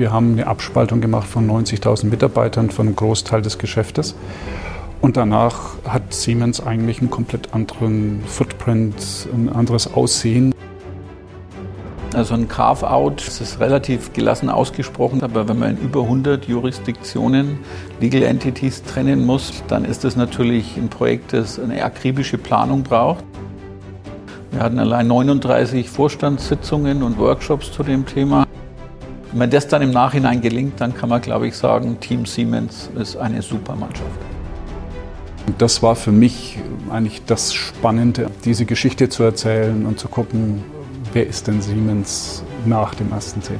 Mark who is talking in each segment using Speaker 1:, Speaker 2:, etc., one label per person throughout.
Speaker 1: wir haben eine Abspaltung gemacht von 90.000 Mitarbeitern von einem Großteil des Geschäftes. Und danach hat Siemens eigentlich einen komplett anderen Footprint, ein anderes Aussehen.
Speaker 2: Also ein Carve-out ist relativ gelassen ausgesprochen, aber wenn man in über 100 Jurisdiktionen Legal Entities trennen muss, dann ist das natürlich ein Projekt, das eine akribische Planung braucht. Wir hatten allein 39 Vorstandssitzungen und Workshops zu dem Thema. Wenn das dann im Nachhinein gelingt, dann kann man, glaube ich, sagen, Team Siemens ist eine super Mannschaft.
Speaker 1: Das war für mich eigentlich das Spannende, diese Geschichte zu erzählen und zu gucken, wer ist denn Siemens nach dem 1.10.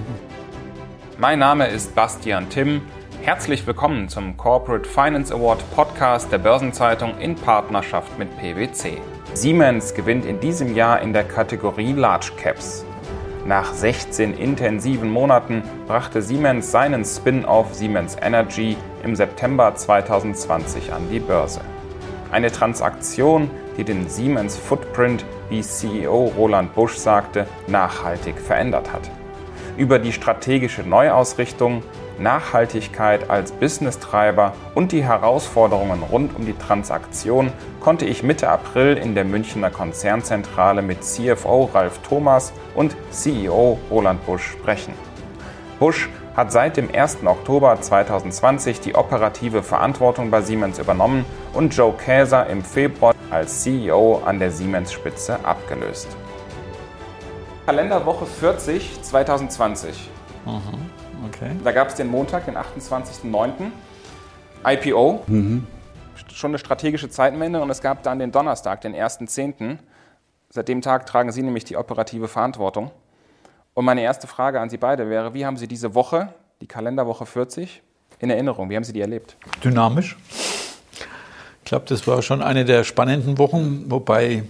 Speaker 3: Mein Name ist Bastian Timm. Herzlich willkommen zum Corporate Finance Award Podcast der Börsenzeitung in Partnerschaft mit PwC. Siemens gewinnt in diesem Jahr in der Kategorie Large Caps. Nach 16 intensiven Monaten brachte Siemens seinen Spin-off Siemens Energy im September 2020 an die Börse. Eine Transaktion, die den Siemens Footprint, wie CEO Roland Busch sagte, nachhaltig verändert hat. Über die strategische Neuausrichtung, Nachhaltigkeit als Business-Treiber und die Herausforderungen rund um die Transaktion konnte ich Mitte April in der Münchner Konzernzentrale mit CFO Ralf Thomas und CEO Roland Busch sprechen. Busch hat seit dem 1. Oktober 2020 die operative Verantwortung bei Siemens übernommen und Joe Käser im Februar als CEO an der Siemens-Spitze abgelöst. Kalenderwoche 40 2020. Mhm. Okay. Da gab es den Montag, den 28.09. IPO. Mhm. Schon eine strategische Zeitenwende und es gab dann den Donnerstag, den 1.10. Seit dem Tag tragen Sie nämlich die operative Verantwortung. Und meine erste Frage an Sie beide wäre, wie haben Sie diese Woche, die Kalenderwoche 40, in Erinnerung? Wie haben Sie die erlebt?
Speaker 2: Dynamisch. Ich glaube, das war schon eine der spannenden Wochen, wobei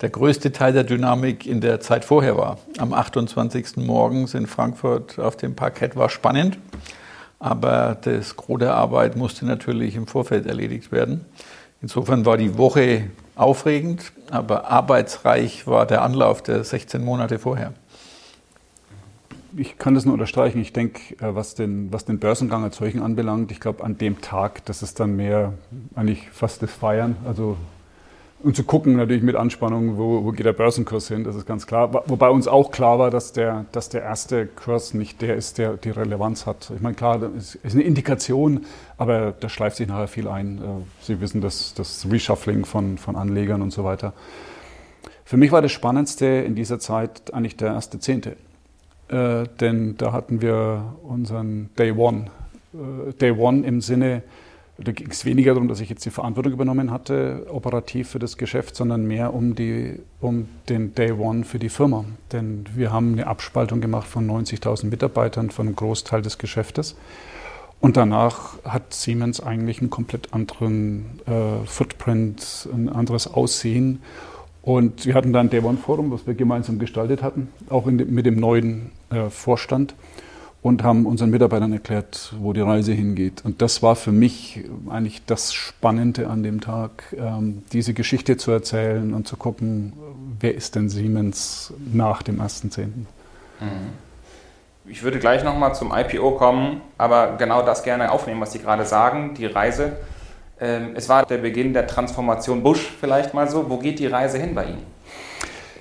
Speaker 2: der größte Teil der Dynamik in der Zeit vorher war. Am 28. morgens in Frankfurt auf dem Parkett war spannend, aber das Gros der Arbeit musste natürlich im Vorfeld erledigt werden. Insofern war die Woche aufregend, aber arbeitsreich war der Anlauf der 16 Monate vorher.
Speaker 1: Ich kann das nur unterstreichen. Ich denke, äh, was den, was den Börsengang als solchen anbelangt, ich glaube, an dem Tag, das ist dann mehr eigentlich fast das Feiern. Also und zu gucken natürlich mit Anspannung, wo, wo geht der Börsenkurs hin, das ist ganz klar. Wobei uns auch klar war, dass der, dass der erste Kurs nicht der ist, der die Relevanz hat. Ich meine, klar, das ist eine Indikation, aber da schleift sich nachher viel ein. Äh, Sie wissen, das, das Reshuffling von, von Anlegern und so weiter. Für mich war das Spannendste in dieser Zeit eigentlich der erste Zehnte. Äh, denn da hatten wir unseren Day One. Äh, Day One im Sinne, da ging es weniger darum, dass ich jetzt die Verantwortung übernommen hatte, operativ für das Geschäft, sondern mehr um, die, um den Day One für die Firma. Denn wir haben eine Abspaltung gemacht von 90.000 Mitarbeitern von einem Großteil des Geschäftes. Und danach hat Siemens eigentlich einen komplett anderen äh, Footprint, ein anderes Aussehen. Und wir hatten dann ein Day One Forum, was wir gemeinsam gestaltet hatten, auch de, mit dem neuen äh, Vorstand und haben unseren Mitarbeitern erklärt, wo die Reise hingeht. Und das war für mich eigentlich das Spannende an dem Tag, ähm, diese Geschichte zu erzählen und zu gucken, wer ist denn Siemens nach dem 1.10. Mhm.
Speaker 3: Ich würde gleich nochmal zum IPO kommen, aber genau das gerne aufnehmen, was Sie gerade sagen, die Reise. Ähm, es war der Beginn der Transformation Bush vielleicht mal so. Wo geht die Reise hin bei Ihnen?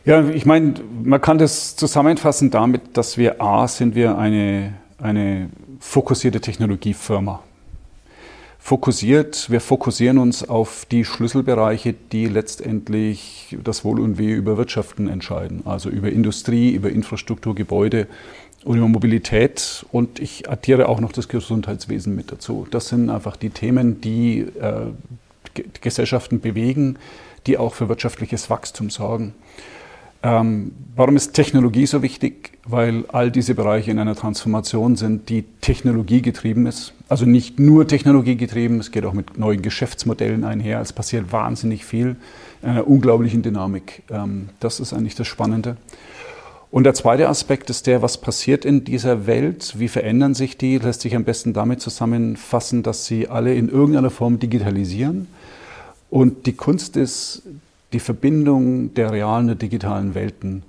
Speaker 1: Ja, ich meine, man kann das zusammenfassen damit, dass wir A, sind wir eine, eine fokussierte Technologiefirma. Fokussiert, wir fokussieren uns auf die Schlüsselbereiche, die letztendlich das Wohl und Wehe über Wirtschaften entscheiden. Also über Industrie, über Infrastruktur, Gebäude und über Mobilität. Und ich addiere auch noch das Gesundheitswesen mit dazu. Das sind einfach die Themen, die äh, Gesellschaften bewegen, die auch für wirtschaftliches Wachstum sorgen. Ähm, warum ist Technologie so wichtig? Weil all diese Bereiche in einer Transformation sind, die technologiegetrieben ist. Also nicht nur technologiegetrieben, es geht auch mit neuen Geschäftsmodellen einher. Es passiert wahnsinnig viel in einer unglaublichen Dynamik. Ähm, das ist eigentlich das Spannende. Und der zweite Aspekt ist der, was passiert in dieser Welt? Wie verändern sich die? Lässt sich am besten damit zusammenfassen, dass sie alle in irgendeiner Form digitalisieren. Und die Kunst ist, die Verbindung der realen und digitalen Welten,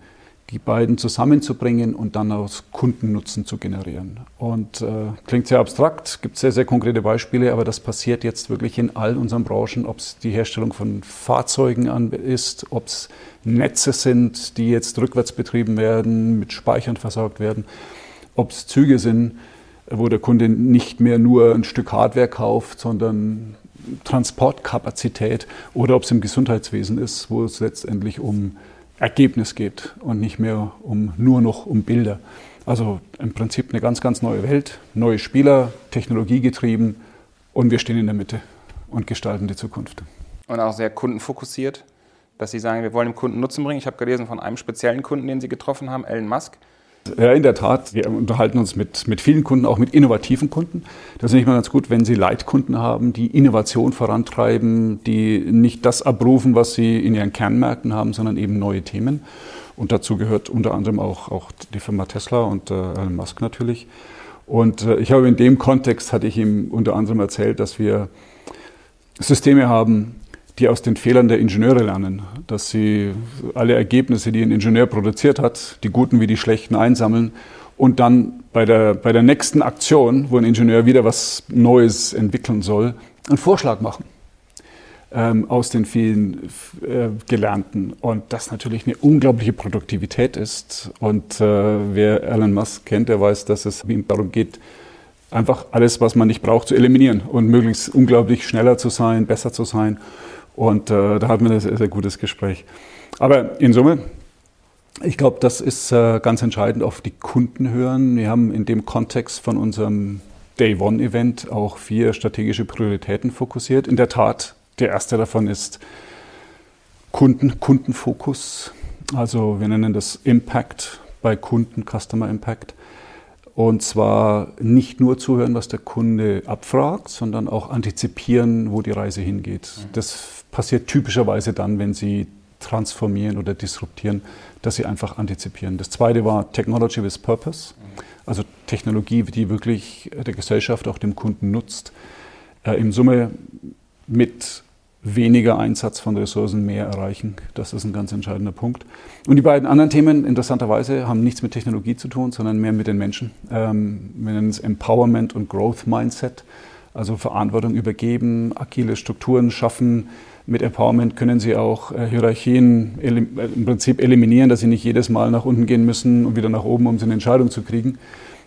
Speaker 1: die beiden zusammenzubringen und dann aus Kundennutzen zu generieren. Und äh, klingt sehr abstrakt, gibt sehr, sehr konkrete Beispiele, aber das passiert jetzt wirklich in all unseren Branchen, ob es die Herstellung von Fahrzeugen an ist, ob es Netze sind, die jetzt rückwärts betrieben werden, mit Speichern versorgt werden, ob es Züge sind, wo der Kunde nicht mehr nur ein Stück Hardware kauft, sondern Transportkapazität oder ob es im Gesundheitswesen ist, wo es letztendlich um Ergebnis geht und nicht mehr um, nur noch um Bilder. Also im Prinzip eine ganz, ganz neue Welt, neue Spieler, technologiegetrieben und wir stehen in der Mitte und gestalten die Zukunft.
Speaker 3: Und auch sehr kundenfokussiert, dass Sie sagen, wir wollen dem Kunden Nutzen bringen. Ich habe gelesen von einem speziellen Kunden, den Sie getroffen haben, Elon Musk.
Speaker 1: Ja, in der Tat. Wir unterhalten uns mit, mit vielen Kunden, auch mit innovativen Kunden. Das ist nicht mal ganz gut, wenn Sie Leitkunden haben, die Innovation vorantreiben, die nicht das abrufen, was sie in ihren Kernmärkten haben, sondern eben neue Themen. Und dazu gehört unter anderem auch, auch die Firma Tesla und äh, Elon Musk natürlich. Und äh, ich habe in dem Kontext, hatte ich ihm unter anderem erzählt, dass wir Systeme haben, die aus den Fehlern der Ingenieure lernen, dass sie alle Ergebnisse, die ein Ingenieur produziert hat, die guten wie die schlechten einsammeln und dann bei der, bei der nächsten Aktion, wo ein Ingenieur wieder was Neues entwickeln soll, einen Vorschlag machen ähm, aus den vielen äh, Gelernten. Und das natürlich eine unglaubliche Produktivität ist. Und äh, wer Elon Musk kennt, der weiß, dass es ihm darum geht, einfach alles, was man nicht braucht, zu eliminieren und möglichst unglaublich schneller zu sein, besser zu sein. Und äh, da hatten wir ein sehr, sehr gutes Gespräch. Aber in Summe, ich glaube, das ist äh, ganz entscheidend auf die Kunden hören. Wir haben in dem Kontext von unserem Day One Event auch vier strategische Prioritäten fokussiert. In der Tat, der erste davon ist Kunden, Kundenfokus. Also wir nennen das Impact bei Kunden, Customer Impact. Und zwar nicht nur zuhören, was der Kunde abfragt, sondern auch antizipieren, wo die Reise hingeht. Das passiert typischerweise dann, wenn Sie transformieren oder disruptieren, dass Sie einfach antizipieren. Das zweite war Technology with Purpose, also Technologie, die wirklich der Gesellschaft, auch dem Kunden nutzt. Äh, Im Summe mit weniger Einsatz von Ressourcen mehr erreichen. Das ist ein ganz entscheidender Punkt. Und die beiden anderen Themen, interessanterweise, haben nichts mit Technologie zu tun, sondern mehr mit den Menschen. Ähm, wir nennen es Empowerment und Growth Mindset, also Verantwortung übergeben, agile Strukturen schaffen, mit Empowerment können Sie auch äh, Hierarchien äh, im Prinzip eliminieren, dass Sie nicht jedes Mal nach unten gehen müssen und wieder nach oben, um so eine Entscheidung zu kriegen,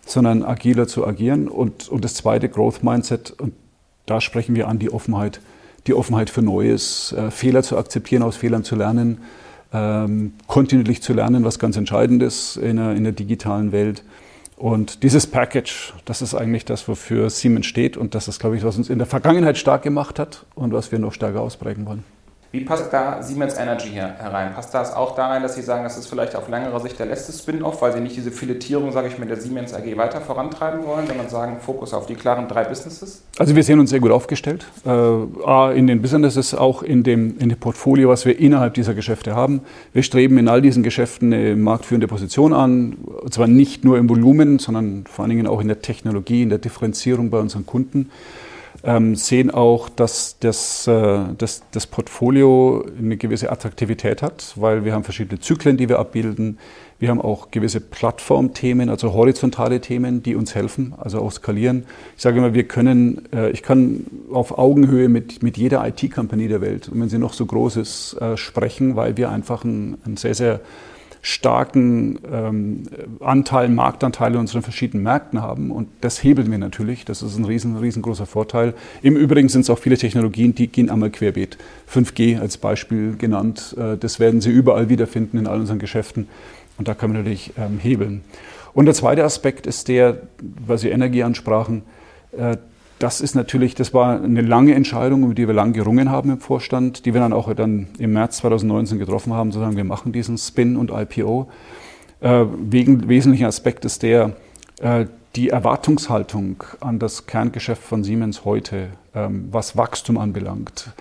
Speaker 1: sondern agiler zu agieren. Und, und das zweite, Growth Mindset, und da sprechen wir an die Offenheit, die Offenheit für Neues, äh, Fehler zu akzeptieren, aus Fehlern zu lernen, ähm, kontinuierlich zu lernen, was ganz entscheidend ist in der, in der digitalen Welt. Und dieses Package, das ist eigentlich das, wofür Siemens steht und das ist, glaube ich, was uns in der Vergangenheit stark gemacht hat und was wir noch stärker ausprägen wollen.
Speaker 3: Wie passt da Siemens Energy hier herein? Passt das auch da rein, dass Sie sagen, das ist vielleicht auf längere Sicht der letzte Spin-off, weil Sie nicht diese Filetierung, sage ich, mit der Siemens AG weiter vorantreiben wollen, sondern sagen, Fokus auf die klaren drei Businesses?
Speaker 1: Also wir sehen uns sehr gut aufgestellt. Äh, A, in den Businesses, auch in dem, in dem Portfolio, was wir innerhalb dieser Geschäfte haben. Wir streben in all diesen Geschäften eine marktführende Position an. Und zwar nicht nur im Volumen, sondern vor allen Dingen auch in der Technologie, in der Differenzierung bei unseren Kunden ähm, sehen auch, dass das, äh, das, das Portfolio eine gewisse Attraktivität hat, weil wir haben verschiedene Zyklen, die wir abbilden. Wir haben auch gewisse Plattformthemen, also horizontale Themen, die uns helfen, also auch skalieren. Ich sage immer, wir können, äh, ich kann auf Augenhöhe mit, mit jeder IT-Company der Welt, und wenn sie noch so groß ist, äh, sprechen, weil wir einfach ein, ein sehr, sehr starken ähm, Anteil, Marktanteile in unseren verschiedenen Märkten haben. Und das hebeln wir natürlich. Das ist ein riesen, riesengroßer Vorteil. Im Übrigen sind es auch viele Technologien, die gehen einmal querbeet. 5G als Beispiel genannt. Äh, das werden Sie überall wiederfinden in all unseren Geschäften. Und da können wir natürlich ähm, hebeln. Und der zweite Aspekt ist der, weil Sie Energie ansprachen, äh, das ist natürlich, das war eine lange Entscheidung, über die wir lang gerungen haben im Vorstand, die wir dann auch dann im März 2019 getroffen haben, zu sagen, wir machen diesen Spin und IPO. Äh, wegen, wesentlicher Aspekt ist der, äh, die Erwartungshaltung an das Kerngeschäft von Siemens heute, ähm, was Wachstum anbelangt,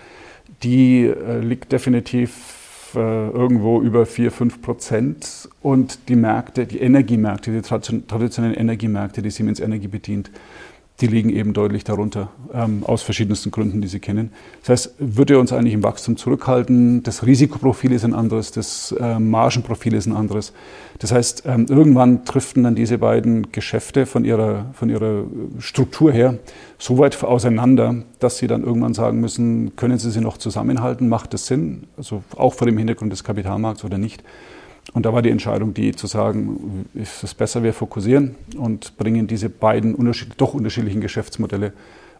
Speaker 1: die äh, liegt definitiv äh, irgendwo über 4, 5 Prozent. Und die Märkte, die Energiemärkte, die traditionellen Energiemärkte, die Siemens Energie bedient, die liegen eben deutlich darunter, ähm, aus verschiedensten Gründen, die Sie kennen. Das heißt, würde uns eigentlich im Wachstum zurückhalten, das Risikoprofil ist ein anderes, das äh, Margenprofil ist ein anderes. Das heißt, ähm, irgendwann driften dann diese beiden Geschäfte von ihrer, von ihrer Struktur her so weit auseinander, dass Sie dann irgendwann sagen müssen, können Sie sie noch zusammenhalten, macht das Sinn, also auch vor dem Hintergrund des Kapitalmarkts oder nicht. Und da war die Entscheidung, die zu sagen, ist es besser, wir fokussieren und bringen diese beiden unterschied doch unterschiedlichen Geschäftsmodelle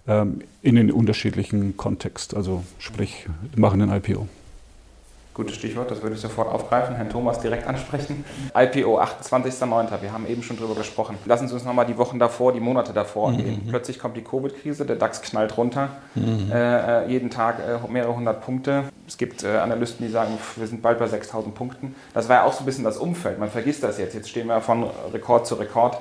Speaker 1: ähm, in den unterschiedlichen Kontext. Also sprich, machen ein IPO.
Speaker 3: Gutes Stichwort, das würde ich sofort aufgreifen, Herrn Thomas direkt ansprechen. IPO 28.09., wir haben eben schon drüber gesprochen. Lassen Sie uns nochmal die Wochen davor, die Monate davor mhm. gehen. Plötzlich kommt die Covid-Krise, der DAX knallt runter, mhm. äh, jeden Tag äh, mehrere hundert Punkte. Es gibt äh, Analysten, die sagen, wir sind bald bei 6.000 Punkten. Das war ja auch so ein bisschen das Umfeld, man vergisst das jetzt. Jetzt stehen wir von Rekord zu Rekord.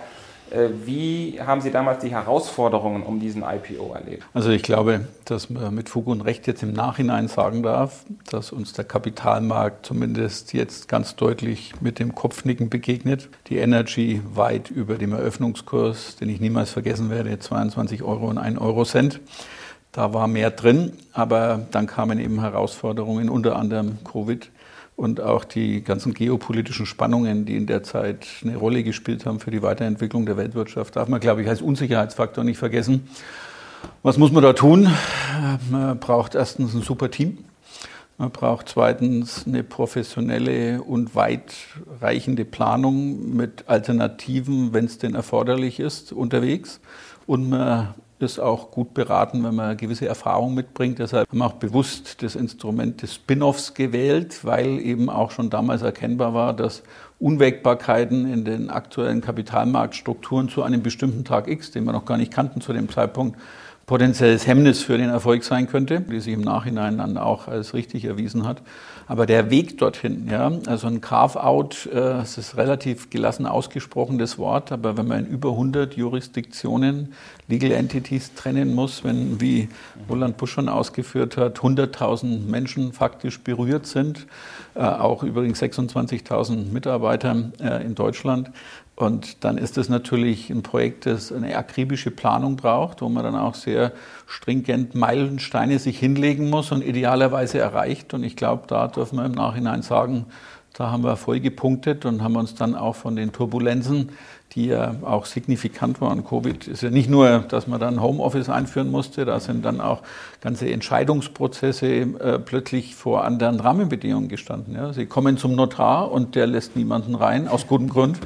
Speaker 3: Äh, wie haben Sie damals die Herausforderungen um diesen IPO erlebt?
Speaker 2: Also ich glaube, dass man mit Fug und Recht jetzt im Nachhinein sagen darf, dass uns der Kapitalmarkt zumindest jetzt ganz deutlich mit dem Kopfnicken begegnet. Die Energy weit über dem Eröffnungskurs, den ich niemals vergessen werde, 22 Euro und 1 Euro Cent. Da war mehr drin, aber dann kamen eben Herausforderungen, unter anderem Covid und auch die ganzen geopolitischen Spannungen, die in der Zeit eine Rolle gespielt haben für die Weiterentwicklung der Weltwirtschaft, darf man, glaube ich, als Unsicherheitsfaktor nicht vergessen. Was muss man da tun? Man braucht erstens ein super Team. Man braucht zweitens eine professionelle und weitreichende Planung mit Alternativen, wenn es denn erforderlich ist, unterwegs. Und man ist auch gut beraten, wenn man gewisse Erfahrung mitbringt. Deshalb haben wir auch bewusst das Instrument des Spin-offs gewählt, weil eben auch schon damals erkennbar war, dass Unwägbarkeiten in den aktuellen Kapitalmarktstrukturen zu einem bestimmten Tag X, den wir noch gar nicht kannten zu dem Zeitpunkt, potenzielles Hemmnis für den Erfolg sein könnte, die sich im Nachhinein dann auch als richtig erwiesen hat. Aber der Weg dorthin, ja, also ein Carve-out, äh, es ist relativ gelassen ausgesprochen, das Wort, aber wenn man in über 100 Jurisdiktionen Legal Entities trennen muss, wenn, wie Roland Busch schon ausgeführt hat, 100.000 Menschen faktisch berührt sind, äh, auch übrigens 26.000 Mitarbeiter äh, in Deutschland, und dann ist es natürlich ein Projekt, das eine akribische Planung braucht, wo man dann auch sehr stringent Meilensteine sich hinlegen muss und idealerweise erreicht. Und ich glaube, da dürfen wir im Nachhinein sagen, da haben wir voll gepunktet und haben uns dann auch von den Turbulenzen, die ja auch signifikant waren. Covid ist ja nicht nur, dass man dann Homeoffice einführen musste, da sind dann auch ganze Entscheidungsprozesse äh, plötzlich vor anderen Rahmenbedingungen gestanden. Ja. Sie kommen zum Notar und der lässt niemanden rein, aus gutem Grund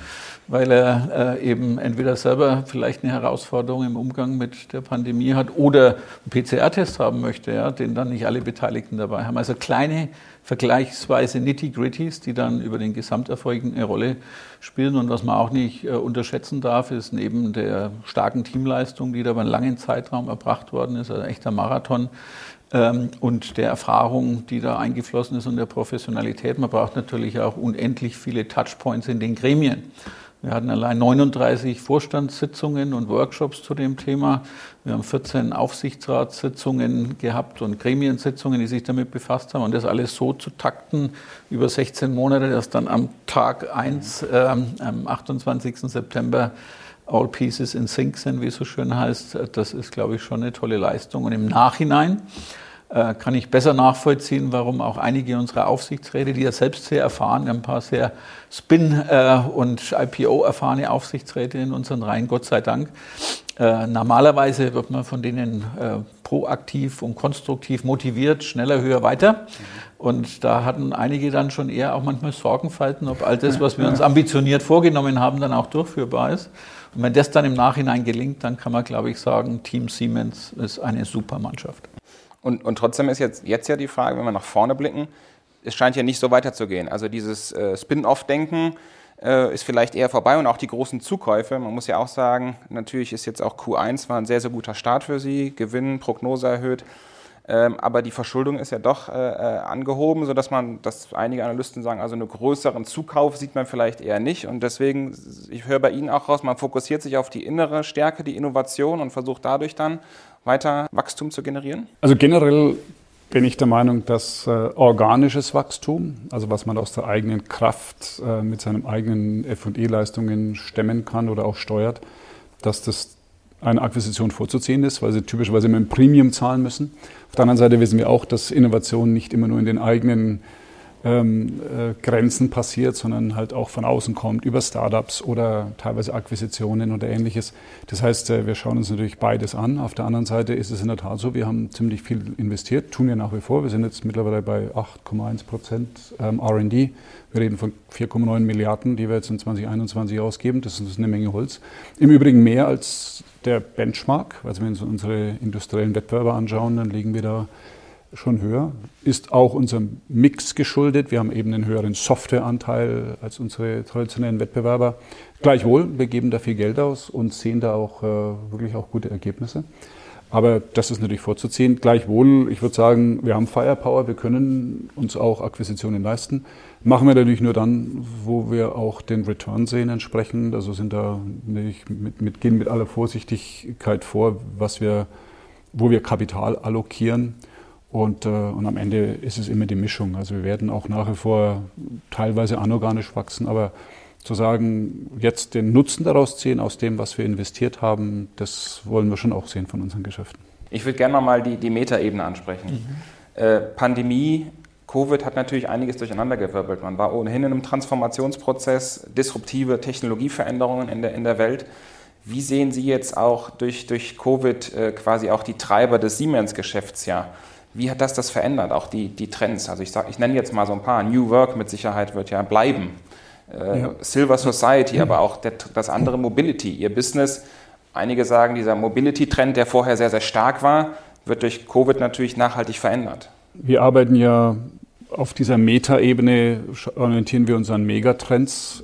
Speaker 2: weil er äh, eben entweder selber vielleicht eine Herausforderung im Umgang mit der Pandemie hat oder einen PCR-Test haben möchte, ja, den dann nicht alle Beteiligten dabei haben. Also kleine, vergleichsweise nitty-gritties, die dann über den Gesamterfolg eine Rolle spielen. Und was man auch nicht äh, unterschätzen darf, ist neben der starken Teamleistung, die da über einen langen Zeitraum erbracht worden ist, also ein echter Marathon, ähm, und der Erfahrung, die da eingeflossen ist und der Professionalität. Man braucht natürlich auch unendlich viele Touchpoints in den Gremien. Wir hatten allein 39 Vorstandssitzungen und Workshops zu dem Thema. Wir haben 14 Aufsichtsratssitzungen gehabt und Gremiensitzungen, die sich damit befasst haben. Und das alles so zu takten über 16 Monate, dass dann am Tag 1, äh, am 28. September All Pieces in Sync sind, wie es so schön heißt. Das ist, glaube ich, schon eine tolle Leistung. Und im Nachhinein kann ich besser nachvollziehen, warum auch einige unserer Aufsichtsräte, die ja selbst sehr erfahren, ein paar sehr Spin- äh, und IPO-erfahrene Aufsichtsräte in unseren Reihen, Gott sei Dank. Äh, normalerweise wird man von denen proaktiv und konstruktiv motiviert, schneller, höher, weiter. Und da hatten einige dann schon eher auch manchmal Sorgenfalten, ob all das, was wir uns ambitioniert vorgenommen haben, dann auch durchführbar ist. Und wenn das dann im Nachhinein gelingt, dann kann man, glaube ich, sagen, Team Siemens ist eine super Mannschaft.
Speaker 3: Und, und trotzdem ist jetzt, jetzt ja die Frage, wenn wir nach vorne blicken, es scheint ja nicht so weiterzugehen. Also dieses äh, Spin-off-Denken äh, ist vielleicht eher vorbei und auch die großen Zukäufe. Man muss ja auch sagen, natürlich ist jetzt auch Q1 war ein sehr, sehr guter Start für Sie, Gewinn, Prognose erhöht. Ähm, aber die Verschuldung ist ja doch äh, äh, angehoben, sodass man, dass einige Analysten sagen, also einen größeren Zukauf sieht man vielleicht eher nicht. Und deswegen, ich höre bei Ihnen auch raus, man fokussiert sich auf die innere Stärke, die Innovation und versucht dadurch dann weiter Wachstum zu generieren?
Speaker 1: Also generell bin ich der Meinung, dass äh, organisches Wachstum, also was man aus der eigenen Kraft äh, mit seinen eigenen FE-Leistungen stemmen kann oder auch steuert, dass das eine Akquisition vorzuziehen ist, weil sie typischerweise immer ein Premium zahlen müssen. Auf der anderen Seite wissen wir auch, dass Innovation nicht immer nur in den eigenen ähm, äh, Grenzen passiert, sondern halt auch von außen kommt, über Startups oder teilweise Akquisitionen oder ähnliches. Das heißt, äh, wir schauen uns natürlich beides an. Auf der anderen Seite ist es in der Tat so, wir haben ziemlich viel investiert, tun wir nach wie vor. Wir sind jetzt mittlerweile bei 8,1 Prozent ähm, RD. Wir reden von 4,9 Milliarden, die wir jetzt in 2021 ausgeben. Das ist eine Menge Holz. Im Übrigen mehr als der Benchmark. Also wenn wir uns unsere industriellen Wettbewerber anschauen, dann liegen wir da schon höher. Ist auch unserem Mix geschuldet. Wir haben eben einen höheren Softwareanteil als unsere traditionellen Wettbewerber. Gleichwohl, wir geben da viel Geld aus und sehen da auch äh, wirklich auch gute Ergebnisse. Aber das ist natürlich vorzuziehen. Gleichwohl, ich würde sagen, wir haben Firepower, wir können uns auch Akquisitionen leisten. Machen wir natürlich nur dann, wo wir auch den Return sehen entsprechend. Also sind da nicht mit, mit, gehen mit aller Vorsichtigkeit vor, was wir, wo wir Kapital allokieren. Und, äh, und am Ende ist es immer die Mischung. Also wir werden auch nach wie vor teilweise anorganisch wachsen, aber zu sagen, jetzt den Nutzen daraus ziehen aus dem, was wir investiert haben, das wollen wir schon auch sehen von unseren Geschäften.
Speaker 3: Ich würde gerne nochmal die, die Metaebene ansprechen. Mhm. Äh, Pandemie, Covid hat natürlich einiges durcheinandergewirbelt. Man war ohnehin in einem Transformationsprozess, disruptive Technologieveränderungen in der, in der Welt. Wie sehen Sie jetzt auch durch, durch Covid äh, quasi auch die Treiber des Siemens-Geschäftsjahr? Wie hat das das verändert, auch die, die Trends? Also ich, sag, ich nenne jetzt mal so ein paar. New Work mit Sicherheit wird ja bleiben. Äh, ja. Silver Society, aber auch der, das andere Mobility. Ihr Business, einige sagen, dieser Mobility-Trend, der vorher sehr, sehr stark war, wird durch Covid natürlich nachhaltig verändert.
Speaker 1: Wir arbeiten ja auf dieser Meta-Ebene, orientieren wir uns an Megatrends.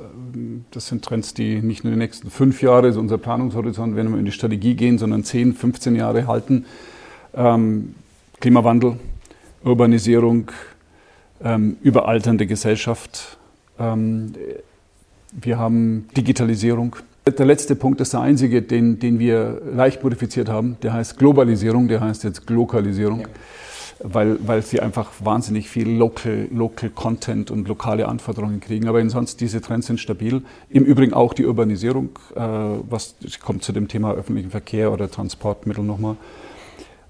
Speaker 1: Das sind Trends, die nicht nur die nächsten fünf Jahre, ist unser Planungshorizont, wenn wir in die Strategie gehen, sondern 10, 15 Jahre halten. Ähm, Klimawandel, Urbanisierung, ähm, überalternde Gesellschaft. Ähm, wir haben Digitalisierung. Der letzte Punkt ist der einzige, den, den wir leicht modifiziert haben. Der heißt Globalisierung, der heißt jetzt Glokalisierung. Ja. Weil, weil sie einfach wahnsinnig viel Local, Local Content und lokale Anforderungen kriegen. Aber ansonsten, diese Trends sind stabil. Im Übrigen auch die Urbanisierung, äh, was kommt zu dem Thema öffentlichen Verkehr oder Transportmittel nochmal.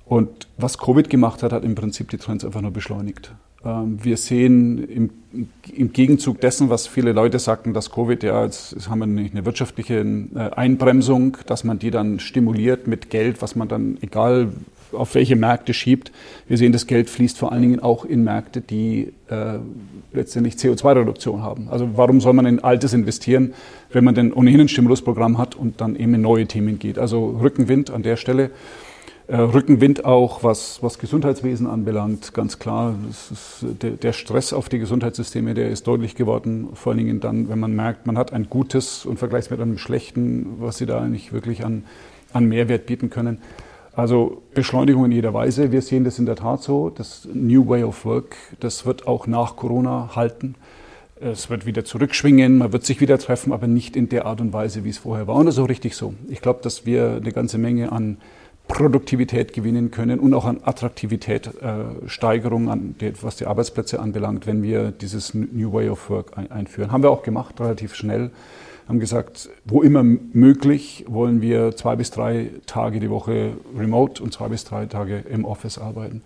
Speaker 1: Und was Covid gemacht hat, hat im Prinzip die Trends einfach nur beschleunigt. Ähm, wir sehen im, im, Gegenzug dessen, was viele Leute sagten, dass Covid, ja, jetzt haben wir nicht eine wirtschaftliche äh, Einbremsung, dass man die dann stimuliert mit Geld, was man dann, egal auf welche Märkte schiebt. Wir sehen, das Geld fließt vor allen Dingen auch in Märkte, die äh, letztendlich CO2-Reduktion haben. Also warum soll man in Altes investieren, wenn man denn ohnehin ein Stimulusprogramm hat und dann eben in neue Themen geht? Also Rückenwind an der Stelle. Äh, Rückenwind auch, was, was Gesundheitswesen anbelangt, ganz klar. Der, der, Stress auf die Gesundheitssysteme, der ist deutlich geworden. Vor allen Dingen dann, wenn man merkt, man hat ein gutes und vergleicht mit einem schlechten, was sie da eigentlich wirklich an, an Mehrwert bieten können. Also Beschleunigung in jeder Weise. Wir sehen das in der Tat so. Das New Way of Work, das wird auch nach Corona halten. Es wird wieder zurückschwingen, man wird sich wieder treffen, aber nicht in der Art und Weise, wie es vorher war. Und das ist auch richtig so. Ich glaube, dass wir eine ganze Menge an Produktivität gewinnen können und auch an Attraktivität, äh, Steigerung, an die, was die Arbeitsplätze anbelangt, wenn wir dieses New Way of Work ein, einführen. Haben wir auch gemacht, relativ schnell. Haben gesagt, wo immer möglich, wollen wir zwei bis drei Tage die Woche remote und zwei bis drei Tage im Office arbeiten.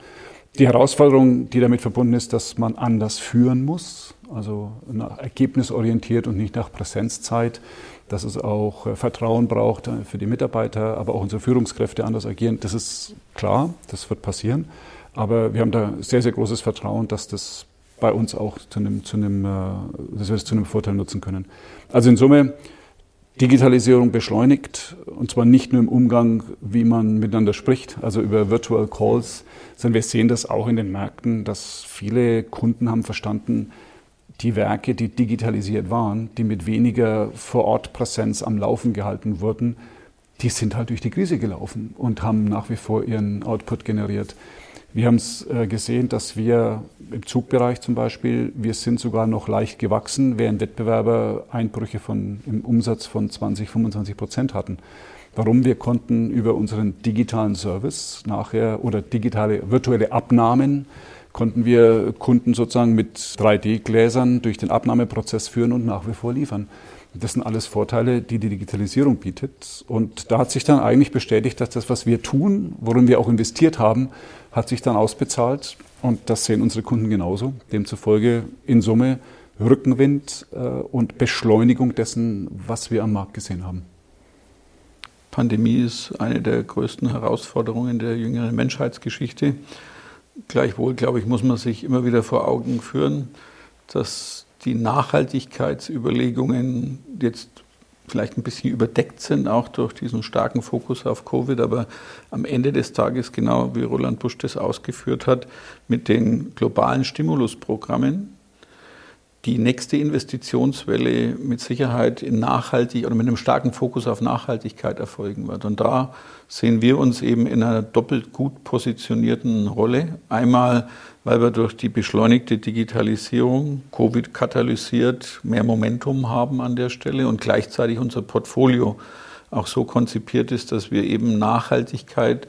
Speaker 1: Die Herausforderung, die damit verbunden ist, dass man anders führen muss, also ergebnisorientiert und nicht nach Präsenzzeit dass es auch äh, Vertrauen braucht äh, für die Mitarbeiter, aber auch unsere Führungskräfte anders agieren. Das ist klar, das wird passieren. Aber wir haben da sehr, sehr großes Vertrauen, dass das bei uns auch zu einem, zu einem, äh, dass wir es zu einem Vorteil nutzen können. Also in Summe, Digitalisierung beschleunigt und zwar nicht nur im Umgang, wie man miteinander spricht, also über Virtual Calls, sondern wir sehen das auch in den Märkten, dass viele Kunden haben verstanden, die Werke, die digitalisiert waren, die mit weniger Vorortpräsenz am Laufen gehalten wurden, die sind halt durch die Krise gelaufen und haben nach wie vor ihren Output generiert. Wir haben es äh, gesehen, dass wir im Zugbereich zum Beispiel, wir sind sogar noch leicht gewachsen, während Wettbewerber Einbrüche von, im Umsatz von 20, 25 Prozent hatten. Warum? Wir konnten über unseren digitalen Service nachher oder digitale virtuelle Abnahmen konnten wir Kunden sozusagen mit 3D-Gläsern durch den Abnahmeprozess führen und nach wie vor liefern. Das sind alles Vorteile, die die Digitalisierung bietet. Und da hat sich dann eigentlich bestätigt, dass das, was wir tun, worin wir auch investiert haben, hat sich dann ausbezahlt. Und das sehen unsere Kunden genauso. Demzufolge in Summe Rückenwind äh, und Beschleunigung dessen, was wir am Markt gesehen haben.
Speaker 2: Pandemie ist eine der größten Herausforderungen der jüngeren Menschheitsgeschichte. Gleichwohl, glaube ich, muss man sich immer wieder vor Augen führen, dass die Nachhaltigkeitsüberlegungen jetzt vielleicht ein bisschen überdeckt sind, auch durch diesen starken Fokus auf Covid, aber am Ende des Tages, genau wie Roland Busch das ausgeführt hat, mit den globalen Stimulusprogrammen, die nächste Investitionswelle mit Sicherheit in nachhaltig oder mit einem starken Fokus auf Nachhaltigkeit erfolgen wird. Und da sehen wir uns eben in einer doppelt gut positionierten Rolle. Einmal weil wir durch die beschleunigte Digitalisierung, Covid katalysiert, mehr Momentum haben an der Stelle und gleichzeitig unser Portfolio auch so konzipiert ist, dass wir eben Nachhaltigkeit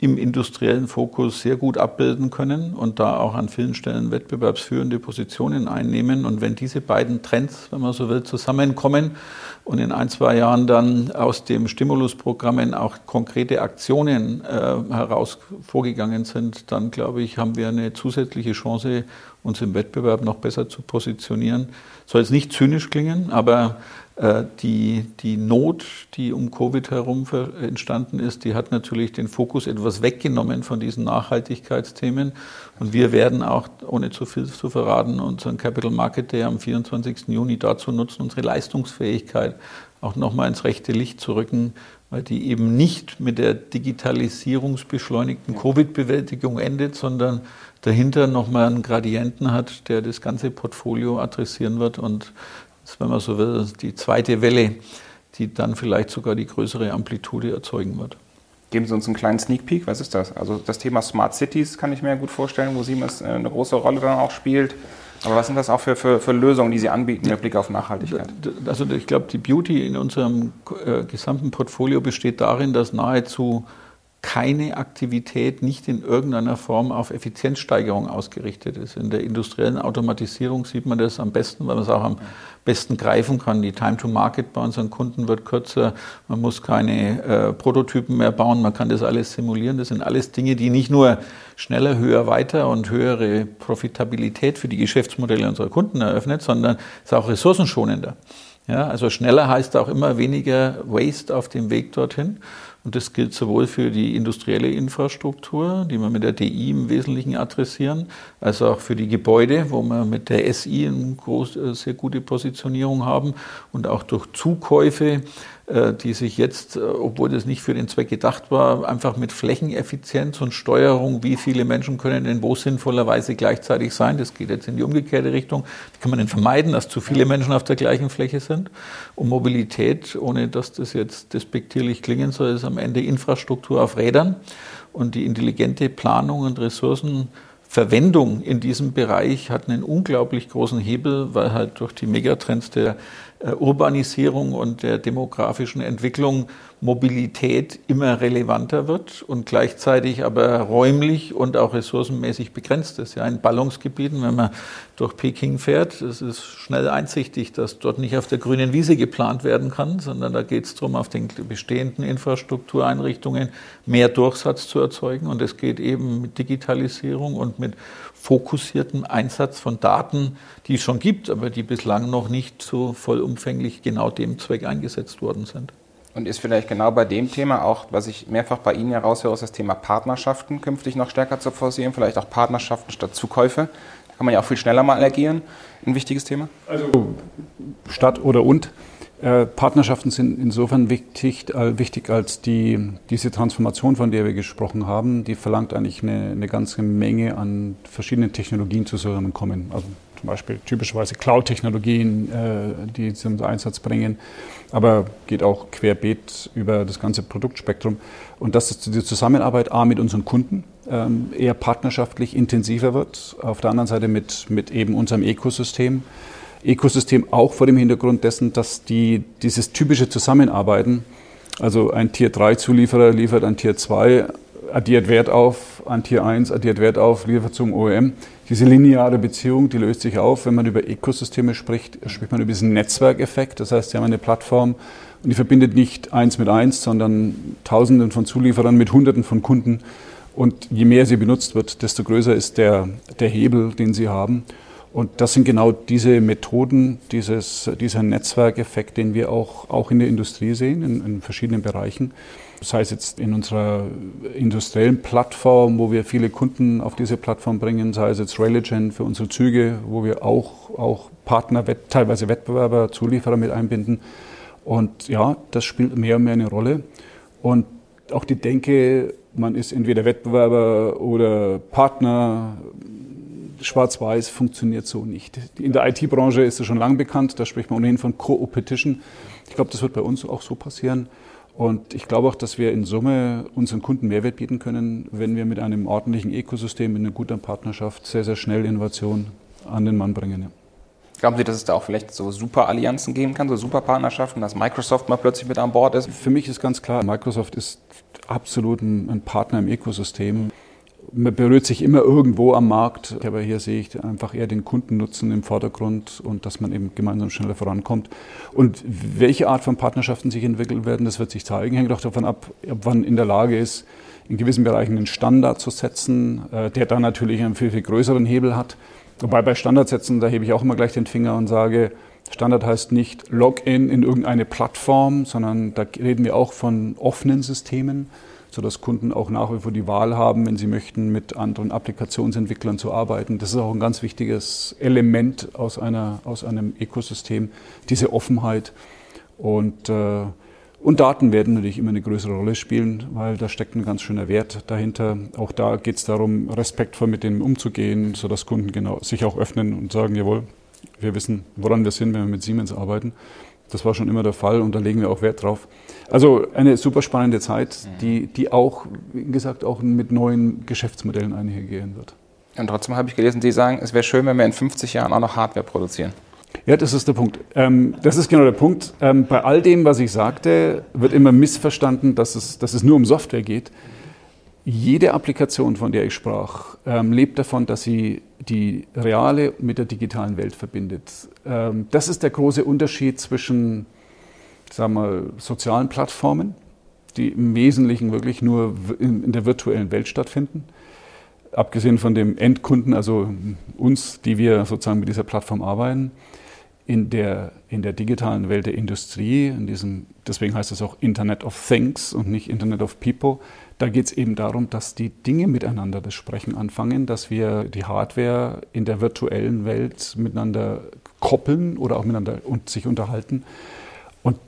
Speaker 2: im industriellen Fokus sehr gut abbilden können und da auch an vielen Stellen wettbewerbsführende Positionen einnehmen. Und wenn diese beiden Trends, wenn man so will, zusammenkommen und in ein, zwei Jahren dann aus dem Stimulusprogrammen auch konkrete Aktionen äh, heraus vorgegangen sind, dann glaube ich, haben wir eine zusätzliche Chance, uns im Wettbewerb noch besser zu positionieren. Soll jetzt nicht zynisch klingen, aber die, die Not, die um Covid herum entstanden ist, die hat natürlich den Fokus etwas weggenommen von diesen Nachhaltigkeitsthemen. Und wir werden auch, ohne zu viel zu verraten, unseren Capital Market Day am 24. Juni dazu nutzen, unsere Leistungsfähigkeit auch nochmal ins rechte Licht zu rücken, weil die eben nicht mit der digitalisierungsbeschleunigten Covid-Bewältigung endet, sondern dahinter nochmal einen Gradienten hat, der das ganze Portfolio adressieren wird und wenn man so will, die zweite Welle, die dann vielleicht sogar die größere Amplitude erzeugen wird.
Speaker 3: Geben Sie uns einen kleinen Sneak Peek, was ist das? Also das Thema Smart Cities kann ich mir gut vorstellen, wo Siemens äh, eine große Rolle dann auch spielt. Aber was sind das auch für, für, für Lösungen, die Sie anbieten mit Blick auf Nachhaltigkeit?
Speaker 2: Also ich glaube, die Beauty in unserem äh, gesamten Portfolio besteht darin, dass nahezu keine Aktivität nicht in irgendeiner Form auf Effizienzsteigerung ausgerichtet ist. In der industriellen Automatisierung sieht man das am besten, weil man es auch am besten greifen kann. Die Time to Market bei unseren Kunden wird kürzer. Man muss keine äh, Prototypen mehr bauen. Man kann das alles simulieren. Das sind alles Dinge, die nicht nur schneller, höher, weiter und höhere Profitabilität für die Geschäftsmodelle unserer Kunden eröffnet, sondern es ist auch ressourcenschonender. Ja, also schneller heißt auch immer weniger Waste auf dem Weg dorthin. Und das gilt sowohl für die industrielle Infrastruktur, die wir mit der DI im Wesentlichen adressieren, als auch für die Gebäude, wo wir mit der SI eine sehr gute Positionierung haben und auch durch Zukäufe die sich jetzt, äh, obwohl das nicht für den Zweck gedacht war, einfach mit Flächeneffizienz und Steuerung, wie viele Menschen können denn wo sinnvollerweise gleichzeitig sein, das geht jetzt in die umgekehrte Richtung, wie kann man denn vermeiden, dass zu viele Menschen auf der gleichen Fläche sind? Und Mobilität, ohne dass das jetzt despektierlich klingen soll, ist am Ende Infrastruktur auf Rädern und die intelligente Planung und Ressourcen Verwendung in diesem Bereich hat einen unglaublich großen Hebel, weil halt durch die Megatrends der äh, Urbanisierung und der demografischen Entwicklung Mobilität immer relevanter wird und gleichzeitig aber räumlich und auch ressourcenmäßig begrenzt ist. Ja, in Ballungsgebieten, wenn man durch Peking fährt, es ist schnell einsichtig, dass dort nicht auf der grünen Wiese geplant werden kann, sondern da geht es darum, auf den bestehenden Infrastruktureinrichtungen mehr Durchsatz zu erzeugen. Und es geht eben mit Digitalisierung und mit fokussierten Einsatz von Daten, die es schon gibt, aber die bislang noch nicht so vollumfänglich genau dem Zweck eingesetzt worden sind.
Speaker 3: Und ist vielleicht genau bei dem Thema auch, was ich mehrfach bei Ihnen heraushöre, ist das Thema Partnerschaften künftig noch stärker zu forcieren, vielleicht auch Partnerschaften statt Zukäufe. Da kann man ja auch viel schneller mal agieren. Ein wichtiges Thema?
Speaker 1: Also statt oder und. Äh, Partnerschaften sind insofern wichtig, äh, wichtig, als die, diese Transformation, von der wir gesprochen haben, die verlangt eigentlich eine, eine ganze Menge an verschiedenen Technologien zusammenkommen. Also zum Beispiel typischerweise Cloud-Technologien, äh, die zum Einsatz bringen, aber geht auch querbeet über das ganze Produktspektrum. Und dass die Zusammenarbeit A mit unseren Kunden ähm, eher partnerschaftlich intensiver wird, auf der anderen Seite mit, mit eben unserem Ökosystem. Ökosystem auch vor dem Hintergrund dessen, dass die, dieses typische Zusammenarbeiten, also ein Tier 3 Zulieferer liefert ein Tier 2, addiert Wert auf, ein Tier 1 addiert Wert auf, liefert zum OEM. Diese lineare Beziehung, die löst sich auf. Wenn man über Ökosysteme spricht, spricht man über diesen Netzwerkeffekt. Das heißt, Sie haben eine Plattform und die verbindet nicht eins mit eins, sondern Tausenden von Zulieferern mit Hunderten von Kunden. Und je mehr sie benutzt wird, desto größer ist der, der Hebel, den Sie haben. Und das sind genau diese Methoden, dieses, dieser Netzwerkeffekt, den wir auch, auch in der Industrie sehen, in, in verschiedenen Bereichen. Sei es jetzt in unserer industriellen Plattform, wo wir viele Kunden auf diese Plattform bringen, sei es jetzt Religion für unsere Züge, wo wir auch, auch Partner, teilweise Wettbewerber, Zulieferer mit einbinden. Und ja, das spielt mehr und mehr eine Rolle. Und auch die Denke, man ist entweder Wettbewerber oder Partner, Schwarz-Weiß funktioniert so nicht. In der IT-Branche ist es schon lange bekannt, da spricht man ohnehin von Co-Opetition. Ich glaube, das wird bei uns auch so passieren. Und ich glaube auch, dass wir in Summe unseren Kunden Mehrwert bieten können, wenn wir mit einem ordentlichen Ökosystem, mit einer guten Partnerschaft sehr, sehr schnell Innovation an den Mann bringen. Ja.
Speaker 3: Glauben Sie, dass es da auch vielleicht so super Allianzen geben kann, so super Partnerschaften, dass Microsoft mal plötzlich mit an Bord ist?
Speaker 1: Für mich ist ganz klar, Microsoft ist absolut ein Partner im Ökosystem man berührt sich immer irgendwo am Markt, aber hier sehe ich einfach eher den Kundennutzen im Vordergrund und dass man eben gemeinsam schneller vorankommt. Und welche Art von Partnerschaften sich entwickeln werden, das wird sich zeigen. Hängt auch davon ab, ob man in der Lage ist, in gewissen Bereichen einen Standard zu setzen, äh, der dann natürlich einen viel, viel größeren Hebel hat. Wobei bei Standardsätzen, da hebe ich auch immer gleich den Finger und sage, Standard heißt nicht Login in irgendeine Plattform, sondern da reden wir auch von offenen Systemen sodass Kunden auch nach wie vor die Wahl haben, wenn sie möchten, mit anderen Applikationsentwicklern zu arbeiten. Das ist auch ein ganz wichtiges Element aus, einer, aus einem Ökosystem, diese Offenheit. Und, äh, und Daten werden natürlich immer eine größere Rolle spielen, weil da steckt ein ganz schöner Wert dahinter. Auch da geht es darum, respektvoll mit denen umzugehen, sodass Kunden genau sich auch öffnen und sagen, jawohl, wir wissen, woran wir sind, wenn wir mit Siemens arbeiten. Das war schon immer der Fall und da legen wir auch Wert drauf. Also eine super spannende Zeit, die, die auch, wie gesagt, auch mit neuen Geschäftsmodellen einhergehen wird.
Speaker 3: Und trotzdem habe ich gelesen, Sie sagen, es wäre schön, wenn wir in 50 Jahren auch noch Hardware produzieren.
Speaker 1: Ja, das ist der Punkt. Ähm, das ist genau der Punkt. Ähm, bei all dem, was ich sagte, wird immer missverstanden, dass es, dass es nur um Software geht. Jede Applikation, von der ich sprach, ähm, lebt davon, dass sie die reale mit der digitalen Welt verbindet. Ähm, das ist der große Unterschied zwischen sagen wir, sozialen Plattformen, die im Wesentlichen wirklich nur in der virtuellen Welt stattfinden. Abgesehen von dem Endkunden, also uns, die wir sozusagen mit dieser Plattform arbeiten, in der, in der digitalen Welt der Industrie, in diesem, deswegen heißt es auch Internet of Things und nicht Internet of People, da geht es eben darum, dass die Dinge miteinander das Sprechen anfangen, dass wir die Hardware in der virtuellen Welt miteinander koppeln oder auch miteinander und sich unterhalten. Und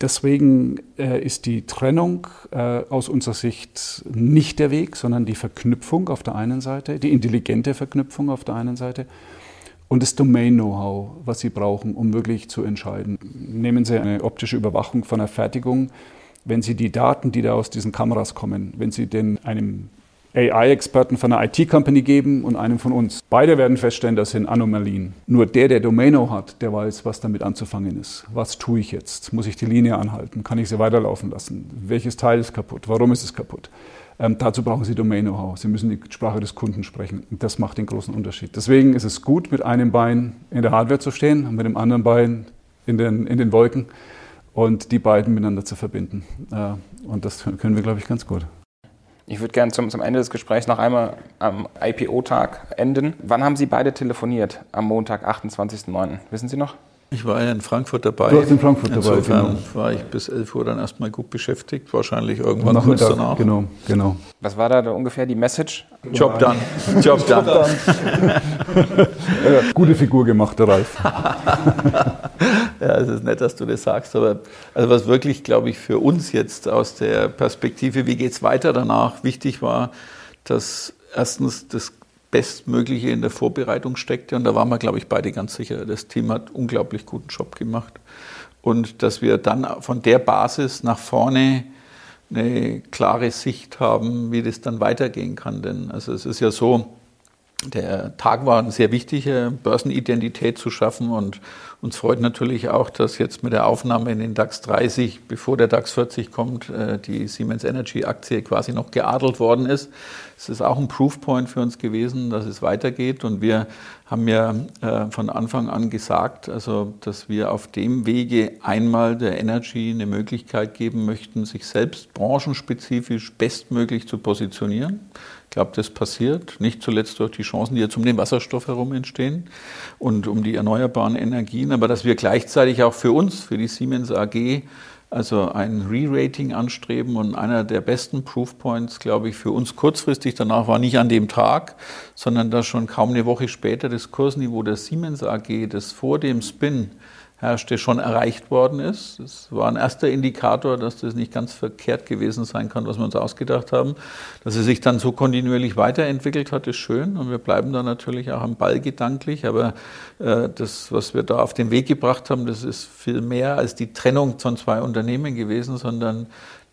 Speaker 1: deswegen äh, ist die Trennung äh, aus unserer Sicht nicht der Weg, sondern die Verknüpfung auf der einen Seite, die intelligente Verknüpfung auf der einen Seite und das Domain-Know-how, was Sie brauchen, um wirklich zu entscheiden. Nehmen Sie eine optische Überwachung von einer Fertigung wenn Sie die Daten, die da aus diesen Kameras kommen, wenn Sie den einem AI-Experten von einer IT-Company geben und einem von uns. Beide werden feststellen, das sind Anomalien. Nur der, der Domaino hat, der weiß, was damit anzufangen ist. Was tue ich jetzt? Muss ich die Linie anhalten? Kann ich sie weiterlaufen lassen? Welches Teil ist kaputt? Warum ist es kaputt? Ähm, dazu brauchen Sie Domain-Know-how. Sie müssen die Sprache des Kunden sprechen. Das macht den großen Unterschied. Deswegen ist es gut, mit einem Bein in der Hardware zu stehen und mit dem anderen Bein in den, in den Wolken und die beiden miteinander zu verbinden. Äh, und das können wir, glaube ich, ganz gut.
Speaker 3: Ich würde gerne zum, zum Ende des Gesprächs noch einmal am IPO-Tag enden. Wann haben Sie beide telefoniert? Am Montag, 28.09. Wissen Sie noch?
Speaker 2: Ich war ja in Frankfurt dabei.
Speaker 1: Du warst in Frankfurt dabei,
Speaker 2: Insofern genau. war ich bis 11 Uhr dann erstmal gut beschäftigt, wahrscheinlich irgendwann kurz danach.
Speaker 1: Genau, genau.
Speaker 3: Was war da ungefähr die Message?
Speaker 2: Job done. Job done.
Speaker 1: Gute Figur gemacht, der Ralf.
Speaker 2: ja, es ist nett, dass du das sagst, aber also was wirklich, glaube ich, für uns jetzt aus der Perspektive, wie geht es weiter danach, wichtig war, dass erstens das Bestmögliche in der Vorbereitung steckte. Und da waren wir, glaube ich, beide ganz sicher. Das Team hat unglaublich guten Job gemacht. Und dass wir dann von der Basis nach vorne eine klare Sicht haben, wie das dann weitergehen kann. Denn also es ist ja so, der Tag war ein sehr wichtiger, Börsenidentität zu schaffen und, Uns freut natürlich auch, dass jetzt mit der Aufnahme in den DAX 30, bevor der DAX 40 kommt, äh, die Siemens Energy Aktie quasi noch geadelt worden ist. Es ist auch ein Proofpoint für uns gewesen, dass es weitergeht. Und wir haben ja äh, von Anfang an gesagt, also, dass wir auf dem Wege einmal der Energy eine Möglichkeit geben möchten, sich selbst branchenspezifisch bestmöglich zu positionieren. Ich glaube, das passiert, nicht zuletzt durch die Chancen, die jetzt um den Wasserstoff herum entstehen und um die erneuerbaren Energien, aber dass wir gleichzeitig auch für uns, für die Siemens AG, also ein Re-Rating anstreben und einer der besten Proofpoints, glaube ich, für uns kurzfristig danach war nicht an dem Tag, sondern dass schon kaum eine Woche später das Kursniveau der Siemens AG, das vor dem Spin herrschte, schon erreicht worden ist. Das war ein erster Indikator, dass das nicht ganz verkehrt gewesen sein kann, was wir uns ausgedacht haben. Dass es sich dann so kontinuierlich weiterentwickelt hat, ist schön und wir bleiben da natürlich auch am Ball gedanklich. Aber äh, das, was wir da auf den Weg gebracht haben, das ist viel mehr als die Trennung von zwei Unternehmen gewesen, sondern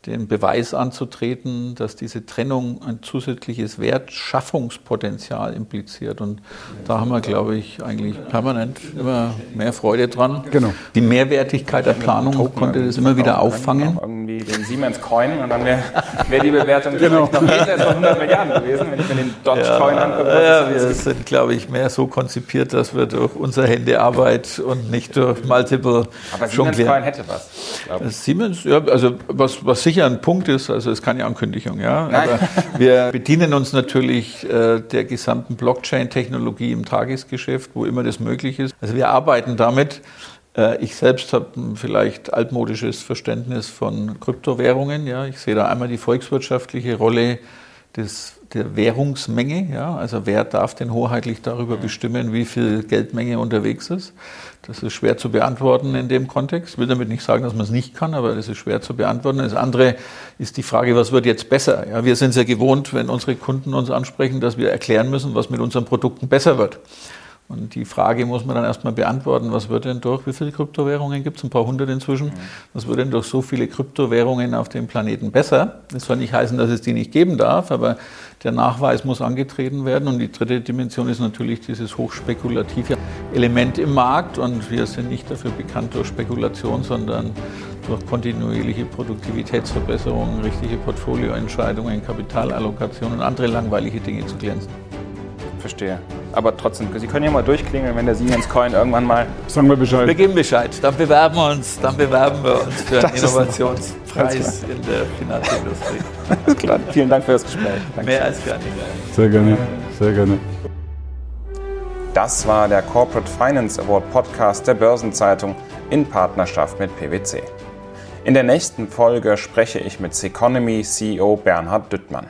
Speaker 2: den Beweis anzutreten, dass diese Trennung ein zusätzliches Wertschaffungspotenzial impliziert. Und da haben wir, glaube ich, eigentlich permanent immer mehr Freude dran. Genau. Die Mehrwertigkeit der Planung konnte das immer wieder auffangen.
Speaker 3: Irgendwie den Siemens Coin und dann wäre wär die Bewertung genau. noch jenseits von 100 Milliarden gewesen, wenn ich mir den Dodge ja, Coin angucke.
Speaker 2: Ja, wir sind, glaube ich, mehr so konzipiert, dass wir durch unsere Händearbeit und nicht durch Multiple
Speaker 3: Aber Siemens Coin hätte
Speaker 2: was. Siemens, ja, also was, was sicher ein Punkt ist, also es ist keine Ankündigung, ja, Nein. aber wir bedienen uns natürlich äh, der gesamten Blockchain-Technologie im Tagesgeschäft, wo immer das möglich ist. Also wir arbeiten damit. Äh, ich selbst habe vielleicht altmodisches Verständnis von Kryptowährungen. Ja, ich sehe da einmal die volkswirtschaftliche Rolle des der Währungsmenge. Ja? Also wer darf denn hoheitlich darüber bestimmen, wie viel Geldmenge unterwegs ist? Das ist schwer zu beantworten in dem Kontext. Ich will damit nicht sagen, dass man es nicht kann, aber das ist schwer zu beantworten. Das andere ist die Frage, was wird jetzt besser? Ja, wir sind es ja gewohnt, wenn unsere Kunden uns ansprechen, dass wir erklären müssen, was mit unseren Produkten besser wird. Und die Frage muss man dann erstmal beantworten, was wird denn durch, wie viele Kryptowährungen gibt es? Ein paar hundert inzwischen. Was wird denn durch so viele Kryptowährungen auf dem Planeten besser? Das soll nicht heißen, dass es die nicht geben darf, aber der Nachweis muss angetreten werden. Und die dritte Dimension ist natürlich dieses hochspekulative Element im Markt. Und wir sind nicht dafür bekannt durch Spekulation, sondern durch kontinuierliche Produktivitätsverbesserungen, richtige Portfolioentscheidungen, Kapitalallokation und andere langweilige Dinge zu glänzen.
Speaker 3: Verstehe. Aber trotzdem, Sie können ja mal durchklingeln, wenn der Siemens Coin irgendwann mal.
Speaker 2: Sagen wir Bescheid. Wir geben Bescheid. Dann bewerben wir uns, dann bewerben wir uns für einen Innovationspreis in der Finanzindustrie.
Speaker 3: Alles klar. Vielen Dank für das Gespräch.
Speaker 2: Danke. Mehr als gerne.
Speaker 1: Sehr gerne. Sehr gerne.
Speaker 3: Das war der Corporate Finance Award Podcast der Börsenzeitung in Partnerschaft mit PwC. In der nächsten Folge spreche ich mit Seconomy CEO Bernhard Düttmann.